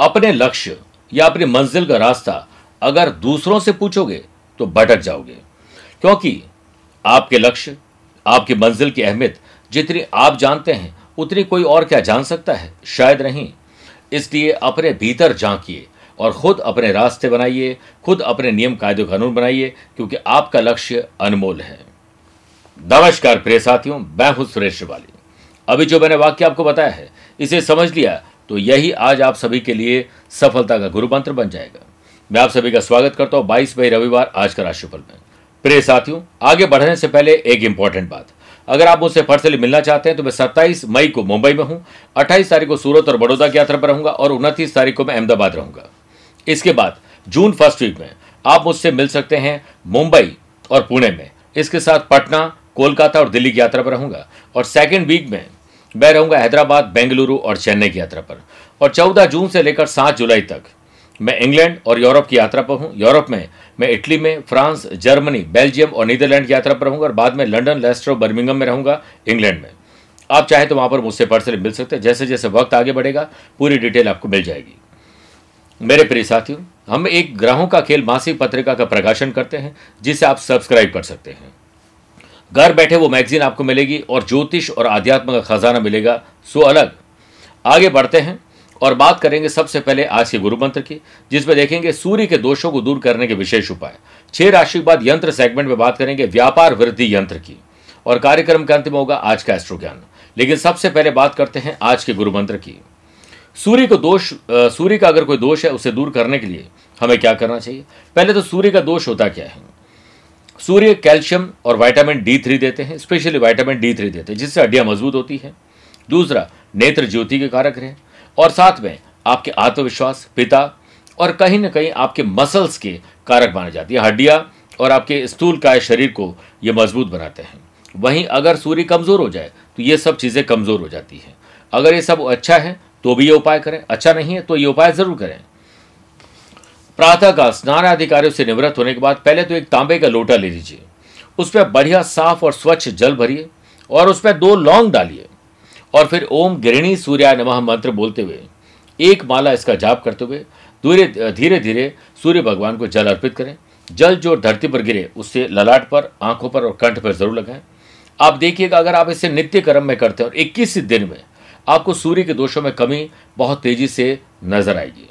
अपने लक्ष्य या अपनी मंजिल का रास्ता अगर दूसरों से पूछोगे तो भटक जाओगे। क्योंकि आपके लक्ष्य, आपकी मंजिल की अहमियत जितनी आप जानते हैं, उतनी कोई और क्या जान सकता है? शायद नहीं। इसलिए अपने भीतर झांकिए और खुद अपने रास्ते बनाइए, खुद अपने नियम कायदे कानून बनाइए, क्योंकि आपका लक्ष्य अनमोल है। नमस्कार प्रिय साथियों, मैं हूँ सुरेश श्रिवाली। अभी जो मैंने वाक्य आपको बताया है, इसे समझ लिया तो यही आज आप सभी के लिए सफलता का गुरु मंत्र बन जाएगा। मैं आप सभी का स्वागत करता हूँ बाईस मई रविवार आज का राशिफल में। प्रिय साथियों, आगे बढ़ने से पहले एक इंपॉर्टेंट बात। अगर आप मुझसे पर्सनली मिलना चाहते हैं तो मैं 27 मई को मुंबई में हूँ 28 तारीख को सूरत और बड़ौदा की यात्रा पर रहूँगा और उनतीस तारीख को मैं अहमदाबाद रहूँगा। इसके बाद, जून फ़र्स्ट वीक में आप मुझसे मिल सकते हैं मुंबई और पुणे में। इसके साथ पटना, कोलकाता और दिल्ली की यात्रा पर रहूँगा। और सेकेंड वीक में मैं रहूँगा हैदराबाद, बेंगलुरु और चेन्नई की यात्रा पर। और 14 जून से लेकर 7 जुलाई तक मैं इंग्लैंड और यूरोप की यात्रा पर हूँ। यूरोप में मैं इटली में, फ्रांस, जर्मनी, बेल्जियम और नीदरलैंड की यात्रा पर रहूँगा और बाद में लंदन लेस्टर और बर्मिंगम में रहूँगा, इंग्लैंड में। आप चाहे तो वहाँ पर मुझसे पर्सनली मिल सकते हैं। जैसे जैसे वक्त आगे बढ़ेगा, पूरी डिटेल आपको मिल जाएगी। मेरे प्रिय साथियों, हम एक ग्रहों का खेल मासिक पत्रिका का प्रकाशन करते हैं, जिसे आप सब्सक्राइब कर सकते हैं। घर बैठे वो मैगजीन आपको मिलेगी और ज्योतिष और आध्यात्म का खजाना मिलेगा। सो अलग। आगे बढ़ते हैं और बात करेंगे सबसे पहले आज के गुरु मंत्र की जिसमें देखेंगे सूर्य के दोषों को दूर करने के विशेष उपाय। छह राशि के बाद यंत्र सेगमेंट में बात करेंगे व्यापार वृद्धि यंत्र की। और कार्यक्रम के अंत में होगा आज का एस्ट्रो ज्ञान लेकिन सबसे पहले बात करते हैं आज के गुरु मंत्र की। सूर्य को दोष सूर्य का अगर कोई दोष है उसे दूर करने के लिए हमें क्या करना चाहिए? पहले तो सूर्य का दोष होता क्या है? सूर्य, कैल्शियम और विटामिन डी थ्री देते हैं, स्पेशली विटामिन डी थ्री देते हैं, जिससे हड्डियाँ मज़बूत होती है। दूसरा, नेत्र ज्योति के कारक रहे और साथ में आपके आत्मविश्वास, पिता और कहीं ना कहीं आपके मसल्स के कारक माने जाती है। हड्डियाँ और आपके स्थूल काय शरीर को ये मज़बूत बनाते हैं। वहीं अगर सूर्य कमज़ोर हो जाए तो ये सब चीज़ें कमज़ोर हो जाती हैं। अगर ये सब अच्छा है तो भी ये उपाय करें। अच्छा नहीं है तो ये उपाय ज़रूर करें। प्रातः का स्नान अधिकारियों से निवृत्त होने के बाद पहले तो एक तांबे का लोटा ले लीजिए। उसमें बढ़िया साफ़ और स्वच्छ जल भरिए और उसमें दो लौंग डालिए और फिर ओम गिरणी सूर्या नमः मंत्र बोलते हुए एक माला इसका जाप करते हुए धीरे धीरे धीरे सूर्य भगवान को जल अर्पित करें। जल जो धरती पर गिरे, उससे ललाट पर, आँखों पर और कंठ पर ज़रूर लगाएँ। आप देखिएगा, अगर आप इसे नित्य कर्म में करते हैं और इक्कीस दिन में आपको सूर्य के दोषों में कमी बहुत तेज़ी से नज़र आएगी।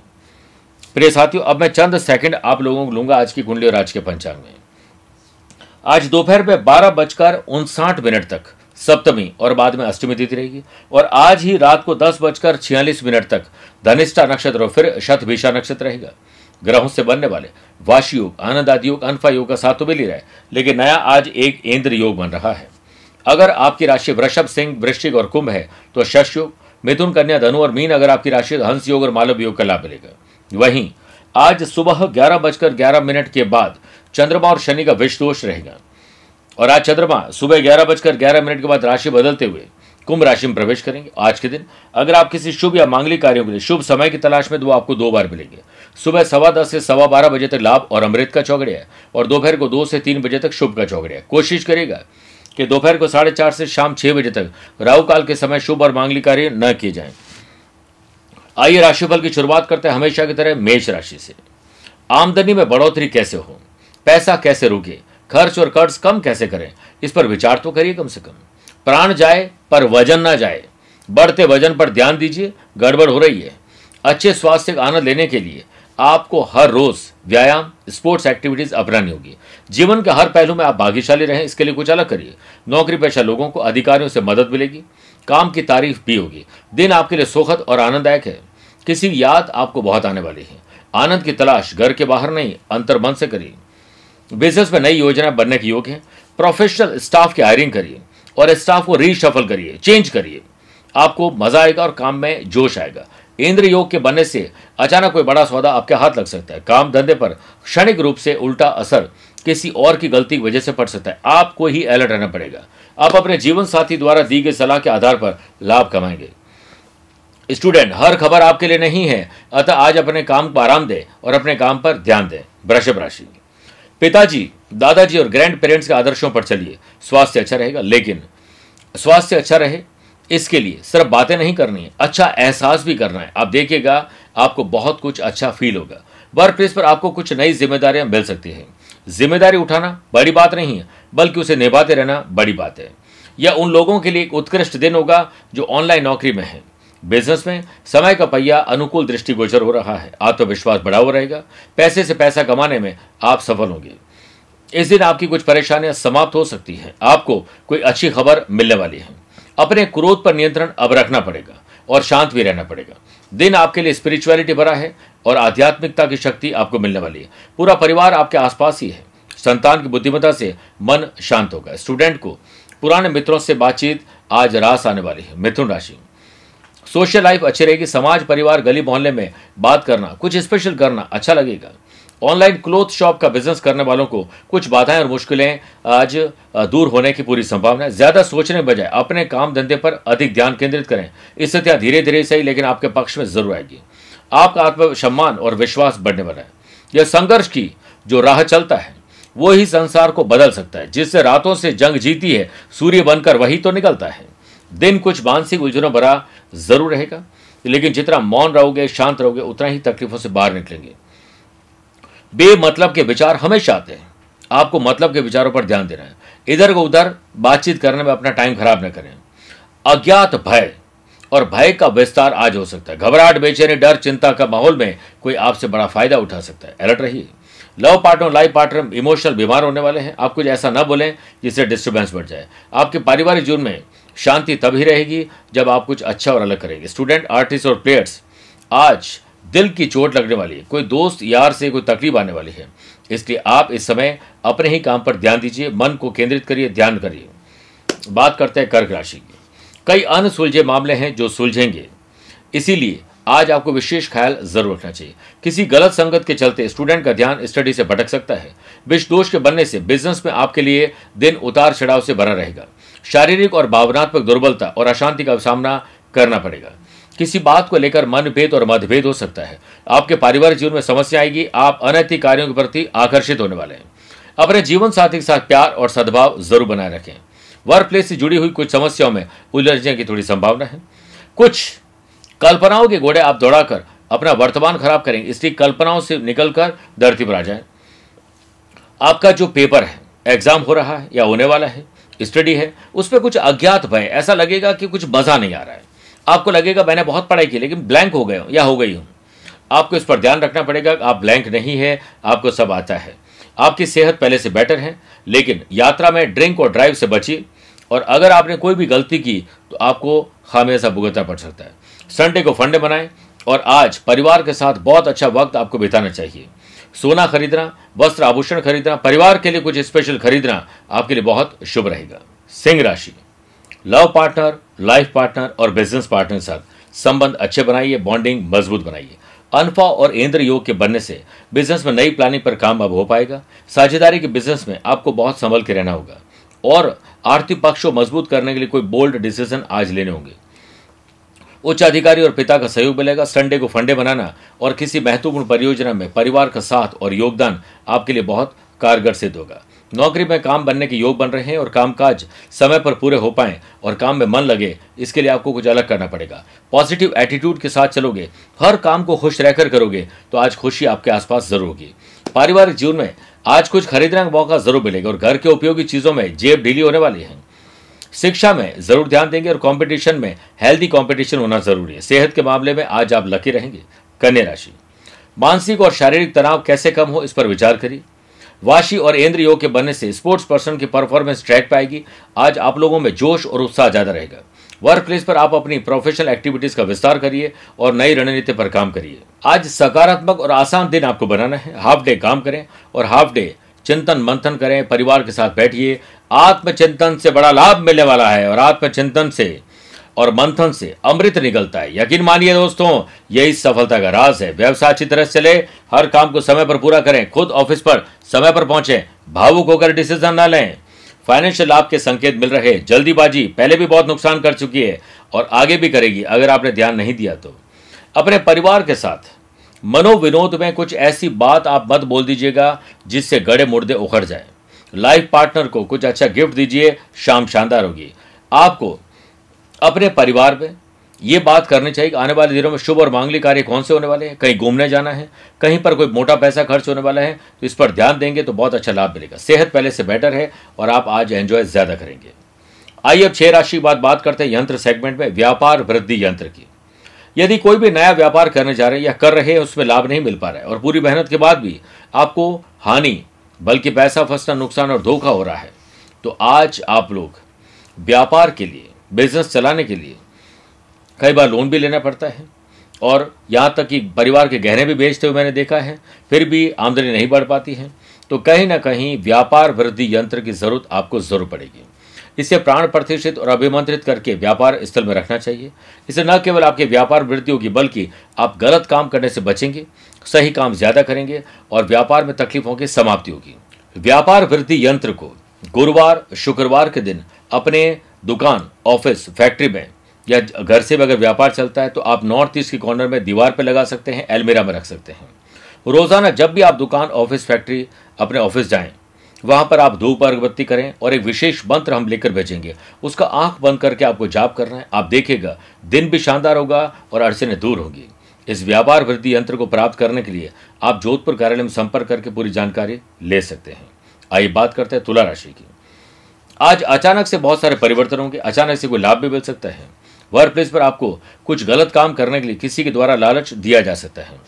प्रिय साथियों, अब मैं चंद सेकंड आप लोगों को लूँगा आज की कुंडली और आज के पंचांग में। आज दोपहर में बारह बजकर उनसाठ मिनट तक सप्तमी और बाद में अष्टमी तिथि रहेगी और आज ही रात को दस बजकर छियालीस मिनट तक धनिष्ठा नक्षत्र और फिर शतभिषा नक्षत्र रहेगा। ग्रहों से बनने वाले वाशी योग आनंद आदि योग, अनफा योग का साथ तो मिल ही रहा है, लेकिन नया आज एक इंद्र योग बन रहा है। अगर आपकी राशि वृषभ सिंह, वृश्चिक और कुंभ है तो शश योग, मिथुन कन्या धनु और मीन अगर आपकी राशि हंस योग और मालव योग का लाभ मिलेगा। वहीं, आज सुबह ग्यारह बजकर ग्यारह मिनट के बाद चंद्रमा और शनि का विष दोष रहेगा। और आज चंद्रमा सुबह ग्यारह बजकर ग्यारह मिनट के बाद राशि बदलते हुए कुंभ राशि में प्रवेश करेंगे। आज के दिन, अगर आप किसी शुभ या मांगलिक कार्यों के लिए, शुभ समय की तलाश में तो आपको दो बार मिलेंगे। सुबह सवा दस से सवा बारह बजे तक लाभ और अमृत का चौगड़िया और दोपहर को दो से तीन बजे तक शुभ का चौगड़िया कोशिश करेगा कि दोपहर को साढ़े चार से शाम छह बजे तक राहु काल के समय शुभ और मांगलिक कार्य न किए जाएँ। आइए राशिफल की शुरुआत करते हैं हमेशा की तरह मेष राशि से। आमदनी में बढ़ोतरी कैसे हो? पैसा कैसे रुके? खर्च और कर्ज कम कैसे करें? इस पर विचार तो करिए कम से कम। प्राण जाए पर वज़न ना जाए। बढ़ते वज़न पर ध्यान दीजिए, गड़बड़ हो रही है। अच्छे स्वास्थ्य का आनंद लेने के लिए आपको हर रोज व्यायाम, स्पोर्ट्स एक्टिविटीज़ अपनानी होगी। जीवन के हर पहलू में आप भाग्यशाली रहें, इसके लिए कुछ अलग करिए। नौकरी पेशा लोगों को अधिकारियों से मदद मिलेगी। काम की तारीफ़ भी होगी। दिन आपके लिए सुखद और आनंददायक है। किसी याद आपको बहुत आने वाली है। आनंद की तलाश घर के बाहर नहीं, अंतर मन से करिए। बिज़नेस में नई योजना बनने के योग है। प्रोफेशनल स्टाफ की हायरिंग करिए और स्टाफ को रीशफल करिए चेंज करिए। आपको मज़ा आएगा और काम में जोश आएगा। इंद्र योग के बनने से अचानक कोई बड़ा सौदा आपके हाथ लग सकता है। काम धंधे पर क्षणिक रूप से उल्टा असर किसी और की गलती की वजह से पड़ सकता है। आपको ही अलर्ट रहना पड़ेगा। आप अपने जीवन साथी द्वारा दी गई सलाह के आधार पर लाभ कमाएँगे। स्टूडेंट, हर खबर आपके लिए नहीं है। अतः आज अपने काम को आराम दें और अपने काम पर ध्यान दें। वृषभ राशि। पिताजी, दादाजी और ग्रैंड पेरेंट्स के आदर्शों पर चलिए। स्वास्थ्य अच्छा रहेगा, लेकिन स्वास्थ्य अच्छा रहे, इसके लिए सिर्फ़ बातें नहीं करनी है अच्छा एहसास भी करना है। आप देखिएगा, आपको बहुत कुछ अच्छा फील होगा। वर्क प्लेस पर आपको कुछ नई जिम्मेदारियाँ मिल सकती हैं। ज़िम्मेदारी उठाना बड़ी बात नहीं है, बल्कि उसे निभाते रहना बड़ी बात है। यह उन लोगों के लिए एक उत्कृष्ट दिन होगा जो ऑनलाइन नौकरी में है। बिज़नेस में समय का पहिया अनुकूल दृष्टिगोचर हो रहा है। आत्मविश्वास बढ़ा हुआ रहेगा। पैसे से पैसा कमाने में आप सफल होंगे। इस दिन आपकी कुछ परेशानियाँ समाप्त हो सकती हैं। आपको कोई अच्छी खबर मिलने वाली है। अपने क्रोध पर नियंत्रण अब रखना पड़ेगा और शांत भी रहना पड़ेगा। दिन आपके लिए स्पिरिचुअलिटी भरा है और आध्यात्मिकता की शक्ति आपको मिलने वाली है। पूरा परिवार आपके आसपास ही है। संतान की बुद्धिमत्ता से मन शांत होगा। स्टूडेंट को पुराने मित्रों से बातचीत आज रास आने वाली है। मिथुन राशि। सोशल लाइफ अच्छी रहेगी, समाज, परिवार, गली, मोहल्ले में बात करना, कुछ स्पेशल करना अच्छा लगेगा। ऑनलाइन क्लोथ शॉप का बिज़नेस करने वालों को कुछ बाधाएँ और मुश्किलें आज दूर होने की पूरी संभावना है। ज़्यादा सोचने बजाय अपने काम धंधे पर अधिक ध्यान केंद्रित करें। स्थितियाँ धीरे धीरे सही, लेकिन आपके पक्ष में ज़रूर आएगी। आपका आत्मसम्मान और विश्वास बढ़ने वाला है। यह संघर्ष की जो राह चलता है, वो ही संसार को बदल सकता है, जिससे रातों से जंग जीती है, सूर्य बनकर वही तो निकलता है। दिन कुछ मानसिक उलझनों भरा ज़रूर रहेगा, लेकिन जितना मौन रहोगे, शांत रहोगे, उतना ही तकलीफों से बाहर निकलेंगे। बेमतलब के विचार हमेशा आते हैं। आपको मतलब के विचारों पर ध्यान देना है। इधर को उधर बातचीत करने में अपना टाइम खराब न करें। अज्ञात भय और भय का विस्तार आज हो सकता है। घबराहट, बेचैनी, डर, चिंता का माहौल में कोई आपसे बड़ा फ़ायदा उठा सकता है। अलर्ट रहिए। Love partner, life partner emotional बीमार होने वाले हैं। आप कुछ ऐसा ना बोलें जिससे डिस्टर्बेंस बढ़ जाए। आपके पारिवारिक जीवन में शांति तभी रहेगी जब आप कुछ अच्छा और अलग करेंगे। स्टूडेंट आर्टिस्ट और प्लेयर्स आज दिल की चोट लगने वाली है। कोई दोस्त यार से कोई तकलीफ़ आने वाली है। इसलिए आप इस समय अपने ही काम पर ध्यान दीजिए, मन को केंद्रित करिए, ध्यान करिए। बात करते हैं कर्क राशि की। कई अनसुलझे मामले हैं जो सुलझेंगे। इसीलिए आज आपको विशेष ख्याल ज़रूर रखना चाहिए। किसी गलत संगत के चलते स्टूडेंट का ध्यान स्टडी से भटक सकता है। विष दोष के बनने से बिज़नेस में आपके लिए दिन उतार चढ़ाव से भरा रहेगा। शारीरिक और भावनात्मक दुर्बलता और अशांति का सामना करना पड़ेगा। किसी बात को लेकर मनभेद और मतभेद हो सकता है। आपके पारिवारिक जीवन में समस्या आएगी, आप अनैतिक कार्यों के प्रति आकर्षित होने वाले हैं। अपने जीवन साथी के साथ प्यार और सद्भाव ज़रूर बनाए रखें। वर्क प्लेस से जुड़ी हुई कुछ समस्याओं में उलझने की थोड़ी संभावना है। कुछ कल्पनाओं के घोड़े आप दौड़ाकर अपना वर्तमान खराब करेंगे इसलिए कल्पनाओं से निकलकर धरती पर आ जाए। आपका जो पेपर है, एग्ज़ाम हो रहा है या होने वाला है स्टडी है, उस पर कुछ अज्ञात भय, ऐसा लगेगा कि कुछ मज़ा नहीं आ रहा है। आपको लगेगा, मैंने बहुत पढ़ाई की, लेकिन ब्लैंक हो गए हूँ, या हो गई हूँ। आपको इस पर ध्यान रखना पड़ेगा, आप ब्लैंक नहीं है, आपको सब आता है। आपकी सेहत पहले से बेटर है, लेकिन यात्रा में ड्रिंक और ड्राइव से बचिए, और अगर आपने कोई भी गलती की तो आपको खामियाजा भुगतना पड़ सकता है। संडे को फंडे बनाएँ, और आज परिवार के साथ बहुत अच्छा वक्त आपको बिताना चाहिए। सोना खरीदना, वस्त्र आभूषण खरीदना, परिवार के लिए कुछ स्पेशल खरीदना आपके लिए बहुत शुभ रहेगा। सिंह राशि। लव पार्टनर लाइफ पार्टनर और बिज़नेस पार्टनर के साथ संबंध अच्छे बनाइए बॉन्डिंग मज़बूत बनाइए। अनफा और इंद्र योग के बनने से बिज़नेस में नई प्लानिंग पर काम अब हो पाएगा। साझेदारी के बिज़नेस में आपको बहुत संभल के रहना होगा। और आर्थिक पक्ष को मज़बूत करने के लिए कोई बोल्ड डिसीज़न आज लेने होंगे। उच्च अधिकारी और पिता का सहयोग मिलेगा, संडे को फंडे बनाना और किसी महत्वपूर्ण परियोजना में परिवार का साथ और योगदान आपके लिए बहुत कारगर सिद्ध होगा। नौकरी में काम बनने के योग बन रहे हैं और कामकाज समय पर पूरे हो पाएँ और काम में मन लगे, इसके लिए आपको कुछ अलग करना पड़ेगा। पॉजिटिव एटीट्यूड के साथ चलोगे, हर काम को खुश रहकर करोगे तो आज खुशी आपके आसपास ज़रूर होगी। पारिवारिक जीवन में आज कुछ खरीदने का मौका ज़रूर मिलेगा और घर के उपयोगी चीज़ों में जेब ढीली होने वाली है। शिक्षा में ज़रूर ध्यान देंगे और कंपटीशन में हेल्दी कंपटीशन होना ज़रूरी है। सेहत के मामले में आज आप लकी रहेंगे। कन्या राशि। मानसिक और शारीरिक तनाव कैसे कम हो इस पर विचार करिए। वाशी और इंद्र योग के बनने से स्पोर्ट्स पर्सन की परफॉर्मेंस ट्रैक पाएगी आज आप लोगों में जोश और उत्साह ज़्यादा रहेगा। वर्क प्लेस पर आप अपनी प्रोफेशनल एक्टिविटीज़ का विस्तार करिए और नई रणनीति पर काम करिए। आज सकारात्मक और आसान दिन आपको बनाना है। हाफ़ डे काम करें और हाफ़ डे चिंतन मंथन करें। परिवार के साथ बैठिए। आत्मचिंतन से बड़ा लाभ मिलने वाला है और आत्मचिंतन से और मंथन से अमृत निकलता है। यकीन मानिए दोस्तों, यही सफलता का राज है। व्यवसाय अच्छी तरह चले, हर काम को समय पर पूरा करें, खुद ऑफ़िस पर समय पर पहुँचे, भावुक होकर डिसीज़न ना लें। फाइनेंशियल लाभ के संकेत मिल रहे जल्दीबाजी पहले भी बहुत नुकसान कर चुकी है और आगे भी करेगी, अगर आपने ध्यान नहीं दिया तो। अपने परिवार के साथ, मनोविनोद में कुछ ऐसी बात आप मत बोल दीजिएगा जिससे गड़े मुर्दे उखड़ जाए। लाइफ पार्टनर को कुछ अच्छा गिफ्ट दीजिए, शाम शानदार होगी। आपको अपने परिवार में ये बात करनी चाहिए कि आने वाले दिनों में शुभ और मांगलिक कार्य कौन से होने वाले हैं? कहीं घूमने जाना है, कहीं पर कोई मोटा पैसा खर्च होने वाला है तो इस पर ध्यान देंगे तो बहुत अच्छा लाभ मिलेगा। सेहत पहले से बेटर है और आप आज एंजॉय ज़्यादा करेंगे। आइए अब छह राशि की बात बात करते हैं यंत्र सेगमेंट में, व्यापार वृद्धि यंत्र की। यदि कोई भी नया व्यापार करने जा रहे हैं या कर रहे हैं, उसमें लाभ नहीं मिल पा रहा है और पूरी मेहनत के बाद भी आपको हानि बल्कि पैसा फंसना, नुकसान और धोखा हो रहा है। तो आज आप लोग व्यापार के लिए बिज़नेस चलाने के लिए कई बार लोन भी लेना पड़ता है और यहाँ तक कि परिवार के गहने भी बेचते हुए मैंने देखा है, फिर भी आमदनी नहीं बढ़ पाती है। तो कहीं ना कहीं व्यापार वृद्धि यंत्र की ज़रूरत आपको ज़रूर पड़ेगी। इसे प्राण प्रतिष्ठित और अभिमंत्रित करके व्यापार स्थल में रखना चाहिए। इसे न केवल आपके व्यापार वृद्धि होगी बल्कि आप गलत काम करने से बचेंगे, सही काम ज़्यादा करेंगे और व्यापार में तकलीफों की समाप्ति होगी। व्यापार वृद्धि यंत्र को गुरुवार, शुक्रवार के दिन अपने दुकान, ऑफ़िस, फैक्ट्री में या घर से भी अगर व्यापार चलता है तो आप नॉर्थ ईस्ट के कॉर्नर में दीवार पर लगा सकते हैं एलमेरा में रख सकते हैं। रोज़ाना जब भी आप दुकान, ऑफ़िस, फैक्ट्री अपने ऑफ़िस जाएँ वहाँ पर आप धूप अगरबत्ती करें और एक विशेष मंत्र हम लेकर भेजेंगे। उसका आँख बंद करके आपको जाप करना है। आप देखेगा, दिन भी शानदार होगा और अड़चने दूर होगी। इस व्यापार वृद्धि यंत्र को प्राप्त करने के लिए आप जोधपुर कार्यालय में संपर्क करके पूरी जानकारी ले सकते हैं। आइए बात करते हैं तुला राशि की। आज अचानक से बहुत सारे परिवर्तन होंगे। अचानक से कोई लाभ भी मिल सकता है। वर्क प्लेस पर आपको कुछ गलत काम करने के लिए किसी के द्वारा लालच दिया जा सकता है।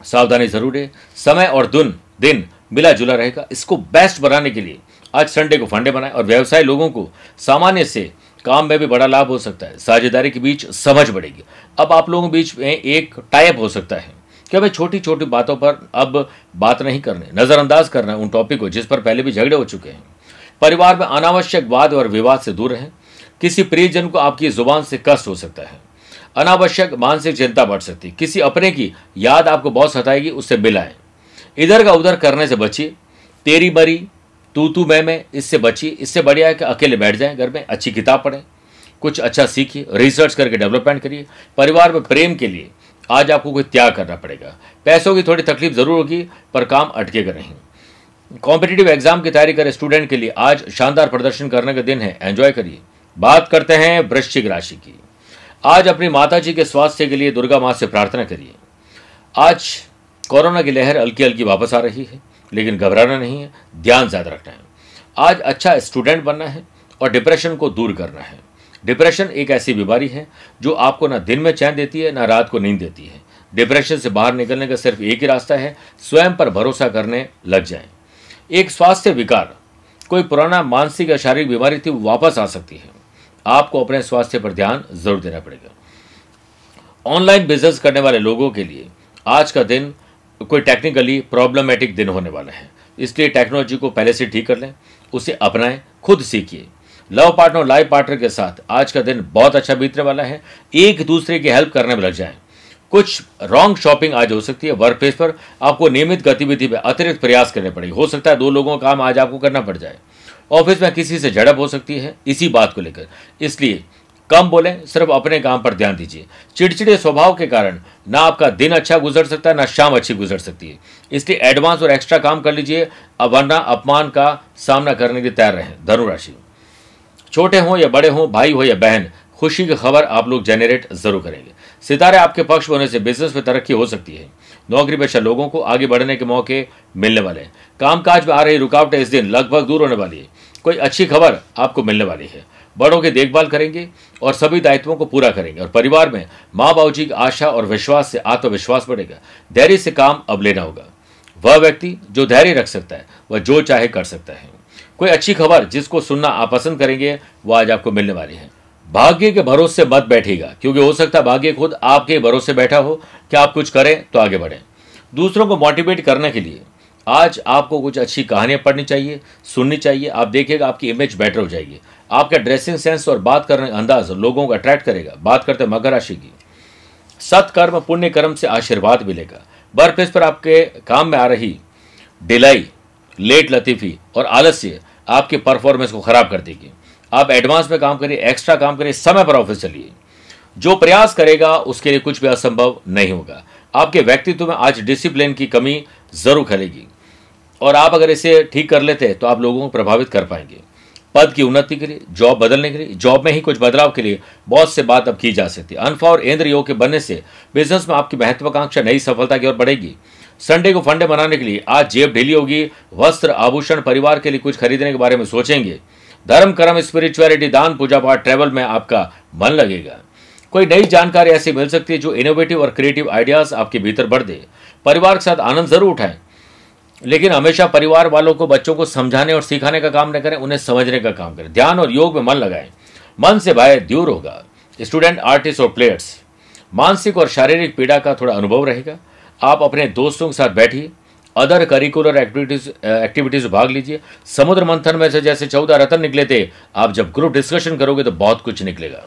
सावधानी ज़रूर है समय और दिन दिन मिला जुला रहेगा। इसको बेस्ट बनाने के लिए आज संडे को फंडे बनाए और व्यवसाय लोगों को सामान्य से काम में भी बड़ा लाभ हो सकता है। साझेदारी के बीच समझ बढ़ेगी। अब आप लोगों के बीच में एक टाइप हो सकता है कि भाई छोटी छोटी बातों पर अब बात नहीं करने, नजरअंदाज करना है उन टॉपिक को जिस पर पहले भी झगड़े हो चुके हैं। परिवार में अनावश्यक वाद और विवाद से दूर रहें। किसी प्रियजन को आपकी ज़ुबान से कष्ट हो सकता है। अनावश्यक मानसिक चिंता बढ़ सकती किसी अपने की याद आपको बहुत सताएगी, उससे मिलाएँ। इधर का उधर करने से बचिए तेरी बरी तू तू मैं मैं, इससे बचिए इससे बढ़िया है कि अकेले बैठ जाएँ, घर में अच्छी किताब पढ़ें, कुछ अच्छा सीखिए रिसर्च करके डेवलपमेंट करिए, परिवार में प्रेम के लिए आज आपको कोई त्याग करना पड़ेगा। पैसों की थोड़ी तकलीफ़ ज़रूर होगी, पर काम अटकेगा नहीं कॉम्पिटेटिव एग्ज़ाम की तैयारी करें स्टूडेंट के लिए। आज शानदार प्रदर्शन करने का दिन है एंजॉय करिए। बात करते हैं वृश्चिक राशि की। आज अपनी माता जी के स्वास्थ्य के लिए दुर्गा माँ से प्रार्थना करिए। आज कोरोना की लहर हल्की हल्की वापस आ रही है, लेकिन घबराना नहीं है, ध्यान ज़्यादा रखना है। आज अच्छा स्टूडेंट बनना है और डिप्रेशन को दूर करना है। डिप्रेशन एक ऐसी बीमारी है जो आपको ना दिन में चैन देती है, ना रात को नींद देती है। डिप्रेशन से बाहर निकलने का सिर्फ़ एक ही रास्ता है, स्वयं पर भरोसा करने लग जाएँ। एक स्वास्थ्य विकार, कोई पुराना मानसिक या शारीरिक बीमारी थी, वो वापस आ सकती है। आपको अपने स्वास्थ्य पर ध्यान ज़रूर देना पड़ेगा। ऑनलाइन बिज़नेस करने वाले लोगों के लिए आज का दिन कोई टेक्निकली प्रॉब्लमेटिक दिन होने वाला है। इसलिए टेक्नोलॉजी को पहले से ठीक कर लें, उसे अपनाएँ, खुद सीखिए। लव पार्टनर लाइफ पार्टनर के साथ आज का दिन बहुत अच्छा बीतने वाला है। एक दूसरे की हेल्प करने में लग जाएँ। कुछ रॉन्ग शॉपिंग आज हो सकती है वर्क प्लेस पर। आपको नियमित गतिविधि में अतिरिक्त प्रयास करने पड़ेगी। हो सकता है दो लोगों का काम आज आपको करना पड़ जाए। ऑफ़िस में किसी से झड़प हो सकती है। इसी बात को लेकर। इसलिए कम बोलें, सिर्फ़ अपने काम पर ध्यान दीजिए। चिड़चिड़े स्वभाव के कारण ना आपका दिन अच्छा गुजर सकता है ना शाम अच्छी गुजर सकती है। इसलिए एडवांस और एक्स्ट्रा काम कर लीजिए वरना अपमान का सामना करने के लिए तैयार रहें। धनुराशि। छोटे हों या बड़े हों, भाई हो या बहन, खुशी की खबर आप लोग जनरेट ज़रूर करेंगे। सितारे आपके पक्ष होने से बिज़नेस में तरक्की हो सकती है। नौकरी पेशा लोगों को आगे बढ़ने के मौके मिलने वाले हैं। कामकाज में आ रही रुकावटें इस दिन लगभग दूर होने वाली है। कोई अच्छी खबर आपको मिलने वाली है। बड़ों की देखभाल करेंगे और सभी दायित्वों को पूरा करेंगे। और परिवार में माँ बाबू जी की आशा और विश्वास से आत्मविश्वास बढ़ेगा। धैर्य से काम अब लेना होगा। वह व्यक्ति जो धैर्य रख सकता है, वह जो चाहे कर सकता है। कोई अच्छी खबर जिसको सुनना आप पसंद करेंगे, वो आज आपको मिलने वाली है। भाग्य के भरोसे मत बैठेगा क्योंकि हो सकता है भाग्य खुद आपके भरोसे बैठा हो कि आप कुछ करें तो आगे बढ़ें। दूसरों को मोटिवेट करने के लिए आज आपको कुछ अच्छी कहानियाँ पढ़नी चाहिए, सुननी चाहिए। आप देखिएगा आपकी इमेज बेटर हो जाएगी। आपका ड्रेसिंग सेंस और बात करने का अंदाज लोगों को अट्रैक्ट करेगा। बात करते मकर राशि की। सत्कर्म पुण्य कर्म से आशीर्वाद मिलेगा। प्लेस पर आपके काम में आ रही डिलाई लेट लतीफी और आलस्य आपके परफॉर्मेंस को खराब कर देगी। आप एडवांस में काम करिए एक्स्ट्रा काम करिए, समय पर ऑफ़िस चलिए। जो प्रयास करेगा, उसके लिए कुछ भी असंभव नहीं होगा। आपके व्यक्तित्व में आज डिसिप्लिन की कमी ज़रूर खलेगी। और आप अगर इसे ठीक कर लेते हैं तो आप लोगों को प्रभावित कर पाएँगे। पद की उन्नति के लिए जॉब बदलने के लिए जॉब में ही कुछ बदलाव के लिए बहुत से बात अब की जा सकती है। अनफा और इंद्र योग के बनने से बिज़नेस में आपकी महत्वाकांक्षा, नई सफलता की ओर बढ़ेगी। संडे को फंडे बनाने के लिए आज जेब ढीली होगी। वस्त्र, आभूषण, परिवार के लिए कुछ खरीदने के बारे में सोचेंगे। धर्म, कर्म स्पिरिचुअलिटी दान, पूजा पाठ ट्रेवल में आपका मन लगेगा। कोई नई जानकारी ऐसी मिल सकती है जो इनोवेटिव और क्रिएटिव आइडियाज़ आपके भीतर बढ़ दे। परिवार के साथ आनंद ज़रूर उठाएँ। लेकिन हमेशा परिवार वालों को, बच्चों को समझाने और सिखाने का काम न करें, उन्हें समझने का काम करें। ध्यान और योग में मन लगाएँ। मन से भय दूर होगा। स्टूडेंट आर्टिस्ट और प्लेयर्स मानसिक और शारीरिक पीड़ा का थोड़ा अनुभव रहेगा। आप अपने दोस्तों के साथ बैठिए। अदर करिकुलर एक्टिविटीज़ एक्टिविटीज़ भाग लीजिए। समुद्र मंथन में से जैसे चौदह रतन निकले थे, आप जब ग्रुप डिस्कशन करोगे तो बहुत कुछ निकलेगा।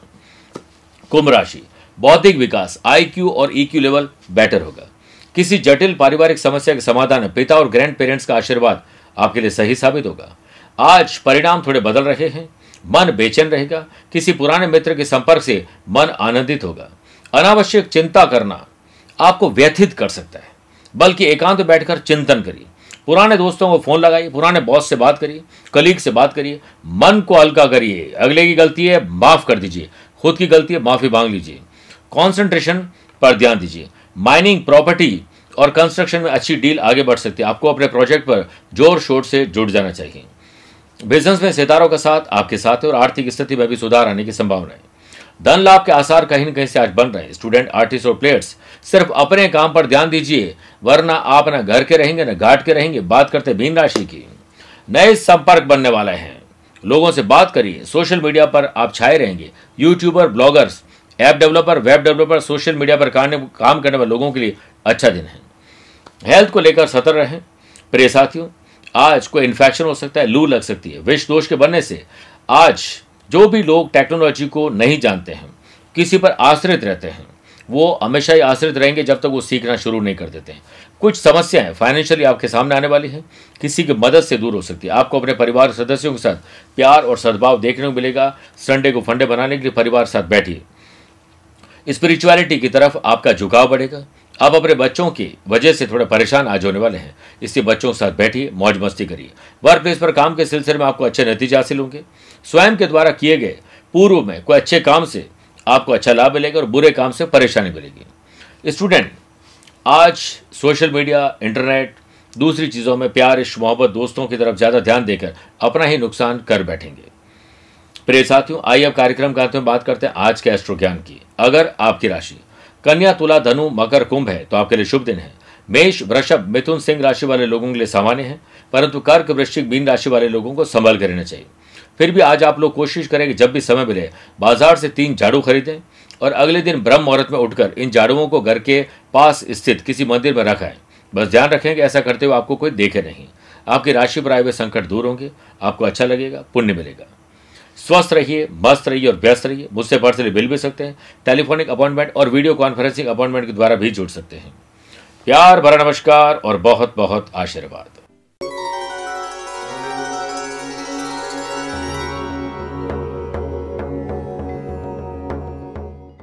कुंभ राशि, बौद्धिक विकास आईक्यू और ईक्यू लेवल बेटर होगा। किसी जटिल पारिवारिक समस्या के समाधान पिता और ग्रैंड पेरेंट्स का आशीर्वाद आपके लिए सही साबित होगा। आज परिणाम थोड़े बदल रहे हैं, मन बेचैन रहेगा, किसी पुराने मित्र के संपर्क से मन आनंदित होगा। अनावश्यक चिंता करना आपको व्यथित कर सकता है, बल्कि एकांत बैठकर चिंतन करिए। पुराने दोस्तों को फ़ोन लगाइए, पुराने बॉस से बात करिए, कलीग से बात करिए, मन को हल्का करिए। अगले की गलती है, माफ़ कर दीजिए, खुद की गलती है, माफ़ी मांग लीजिए। कॉन्सेंट्रेशन पर ध्यान दीजिए। माइनिंग प्रॉपर्टी और कंस्ट्रक्शन में अच्छी डील आगे बढ़ सकती है। आपको अपने प्रोजेक्ट पर ज़ोर शोर से जुड़ जाना चाहिए। बिज़नेस में सितारों का साथ आपके साथ है और आर्थिक स्थिति में भी सुधार आने की संभावना है। धन लाभ के आसार कहीं न कहीं से आज बन रहे हैं। स्टूडेंट, आर्टिस्ट और प्लेयर्स, सिर्फ़ अपने काम पर ध्यान दीजिए, वरना आप ना घर के रहेंगे, ना घाट के रहेंगे। बात करते मीन राशि की। नए संपर्क बनने वाले हैं। लोगों से बात करिए। सोशल मीडिया पर आप छाए रहेंगे। YouTuber, bloggers app developer, web developer, social media पर काम करने वाले लोगों के लिए अच्छा दिन है। हेल्थ को लेकर सतर्क रहें। प्रिय साथियों, आज कोई इन्फेक्शन हो सकता है, लू लग सकती है। विष दोष के बनने से आज जो भी लोग टेक्नोलॉजी को नहीं जानते हैं, किसी पर आश्रित रहते हैं, वो हमेशा ही आश्रित रहेंगे जब तक वो सीखना शुरू नहीं कर देते हैं। कुछ समस्याएँ फाइनेंशियली आपके सामने आने वाली हैं। किसी की मदद से दूर हो सकती है। आपको अपने परिवार सदस्यों के साथ प्यार और सद्भाव देखने को मिलेगा। संडे को फंडे बनाने के लिए परिवार साथ बैठिए। स्पिरिचुअलिटी की तरफ़ आपका झुकाव बढ़ेगा। आप अपने बच्चों की वजह से थोड़ा परेशान आज होने वाले हैं। इसलिए बच्चों के साथ बैठिए, मौज मस्ती करिए। वर्क प्लेस पर काम के सिलसिले में आपको अच्छे नतीजे हासिल होंगे। स्वयं के द्वारा किए गए पूर्व में कोई अच्छे काम से आपको अच्छा लाभ मिलेगा और बुरे काम से परेशानी मिलेगी। स्टूडेंट आज सोशल मीडिया इंटरनेट दूसरी चीज़ों में प्यार, इश्क, मोहब्बत, दोस्तों की तरफ़ ज़्यादा ध्यान देकर अपना ही नुकसान कर बैठेंगे। प्रिय साथियों, आइए अब कार्यक्रम का में बात करते हैं आज के एस्ट्रो ज्ञान की। अगर आपकी राशि कन्या, तुला, धनु, मकर, कुंभ है तो आपके लिए शुभ दिन है। मेष, वृषभ, मिथुन, सिंह राशि वाले लोगों के लिए सामान्य है, परंतु कर्क वृश्चिक, मीन राशि वाले लोगों को संभल कर रहना चाहिए। फिर भी आज आप लोग कोशिश करें कि जब भी समय मिले, बाज़ार से तीन झाड़ू खरीदें और अगले दिन ब्रह्म मुहूर्त में उठकर इन झाड़ुओं को घर के पास स्थित किसी मंदिर में रखाएँ बस ध्यान रखें कि ऐसा करते हुए आपको कोई देखे नहीं। आपकी राशि पर आए हुए संकट दूर होंगे, आपको अच्छा लगेगा, पुण्य मिलेगा। स्वस्थ रहिए, मस्त रहिए और व्यस्त रहिए। मुझसे पर्सनली मिल भी सकते हैं। टेलीफोनिक अपॉइंटमेंट और वीडियो कॉन्फ्रेंसिंग अपॉइंटमेंट के द्वारा भी जुड़ सकते हैं। प्यार भरा नमस्कार और बहुत बहुत आशीर्वाद।